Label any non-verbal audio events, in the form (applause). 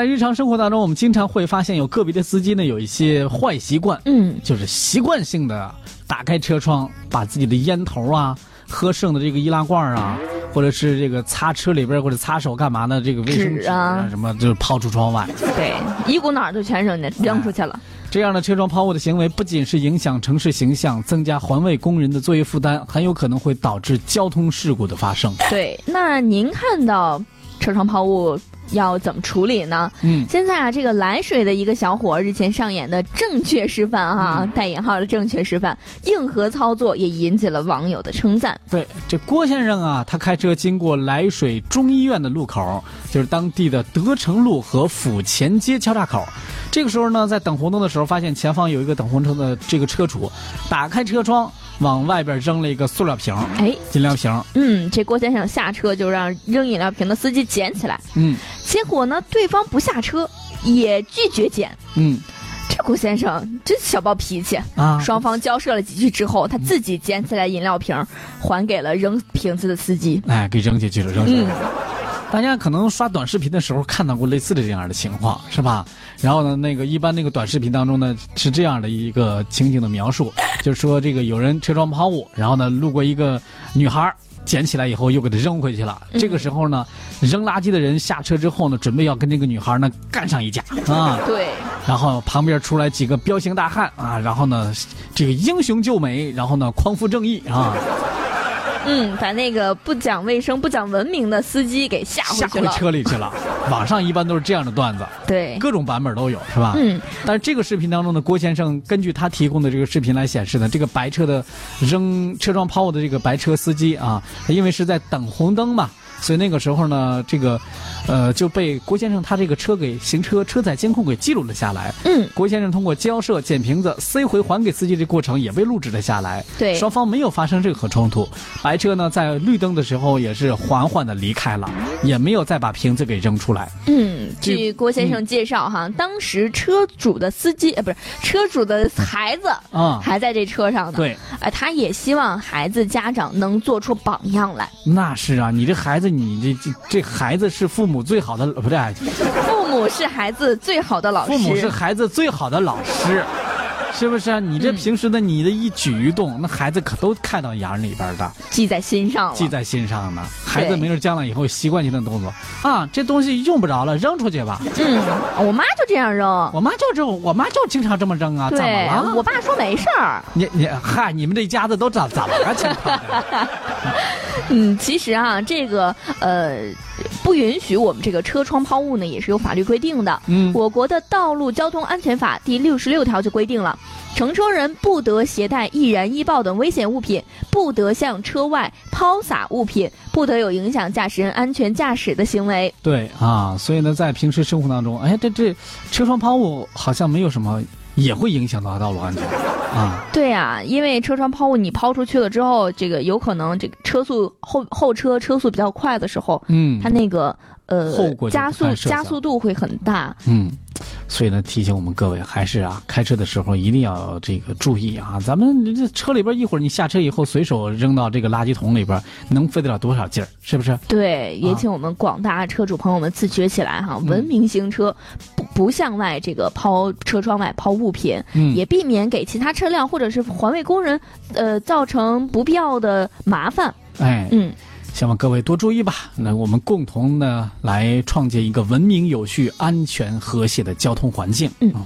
在日常生活当中，我们经常会发现有个别的司机呢有一些坏习惯，嗯，就是习惯性的打开车窗，把自己的烟头啊、喝剩的这个易拉罐啊，或者是这个擦车里边或者擦手干嘛的这个卫生纸纸啊什么，就是抛出窗外。对，一股脑儿就全扔那扔出去了。这样的车窗抛物的行为，不仅是影响城市形象，增加环卫工人的作业负担，很有可能会导致交通事故的发生。对，那您看到车窗抛物要怎么处理呢？嗯，现在啊，这个涞水的一个小伙日前上演的正确示范哈、带引号的正确示范，硬核操作也引起了网友的称赞。对，这郭先生啊，他开车经过涞水中医院的路口，就是当地的德成路和府前街交叉口。这个时候呢，在等红灯的时候，发现前方有一个等红灯的这个车主，打开车窗往外边扔了一个塑料瓶，哎，饮料瓶。嗯，这郭先生下车就让扔饮料瓶的司机捡起来，嗯结果呢，对方不下车，也拒绝捡。嗯这郭先生真小暴脾气。啊，双方交涉了几句之后，他自己捡起来饮料瓶，还给了扔瓶子的司机。哎，给扔进去了，扔进去嗯了。大家可能刷短视频的时候看到过类似的这样的情况，是吧？然后呢，那个一般那个短视频当中呢是这样的一个情景的描述，就是说这个有人车窗抛物，然后呢路过一个女孩捡起来以后又给她扔回去了。这个时候呢，扔垃圾的人下车之后呢，准备要跟这个女孩呢干上一架 (laughs) 啊。对，然后旁边出来几个彪形大汉啊，然后呢这个英雄救美，然后呢匡扶正义啊。嗯，把那个不讲卫生、不讲文明的司机给吓下回回去了。车里去了。网上一般都是这样的段子，(laughs) 对，各种版本都有，是吧？嗯，但是这个视频当中呢，郭先生根据他提供的这个视频来显示呢，这个白车的扔车窗抛物的这个白车司机啊，因为是在等红灯嘛，所以那个时候呢，这个呃就被郭先生他这个车给行车车载监控给记录了下来。嗯，郭先生通过交涉、捡瓶子、塞回还给司机这过程也被录制了下来。对双方没有发生任何冲突。白车呢，在绿灯的时候也是缓缓的离开了，也没有再把瓶子给扔出来。嗯，据郭先生介绍哈，当时车主的司机呃不是车主的孩子啊还在这车上呢。，对，哎，他也希望孩子家长能做出榜样来。那是啊，你这孩子，你这这这孩子是父母最好的，不对，父母是孩子最好的老师。父母是孩子最好的老师，是不是啊？你这平时的你的一举一动，那孩子可都看到眼里边的，记在心上了。记在心上呢。孩子没准将来以后习惯性的动作啊，这东西用不着了，扔出去吧。嗯，我妈就这样扔。我妈就这，我妈就经常这么扔啊，怎么，了？我爸说没事儿。你你嗨，你们这一家子都怎怎么个情况呢？(laughs) 嗯，其实啊，这个呃，不允许我们这个车窗抛物呢，也是有法律规定的。嗯我国的《道路交通安全法》第六十六条就规定了，乘车人不得携带易燃易爆等危险物品，不得向车外抛洒物品，不得有影响驾驶人安全驾驶的行为。对啊，所以呢，在平时生活当中，哎，这这车窗抛物好像没有什么，也会影响到道路安全啊。对啊，因为车窗抛物你抛出去了之后，这个有可能这个车速后后车车速比较快的时候，嗯它那个呃后果加速加速度会很大。嗯，所以呢，提醒我们各位，还是啊，开车的时候一定要这个注意啊。咱们这车里边一会儿你下车以后，随手扔到这个垃圾桶里边，能费得了多少劲儿？是不是？对，也啊请我们广大车主朋友们自觉起来哈，嗯文明行车，不不向外这个抛车窗外抛物品，嗯也避免给其他车辆或者是环卫工人，呃，造成不必要的麻烦。哎，嗯，希望各位多注意吧。那我们共同呢来创建一个文明、有序、安全、和谐的交通环境。嗯啊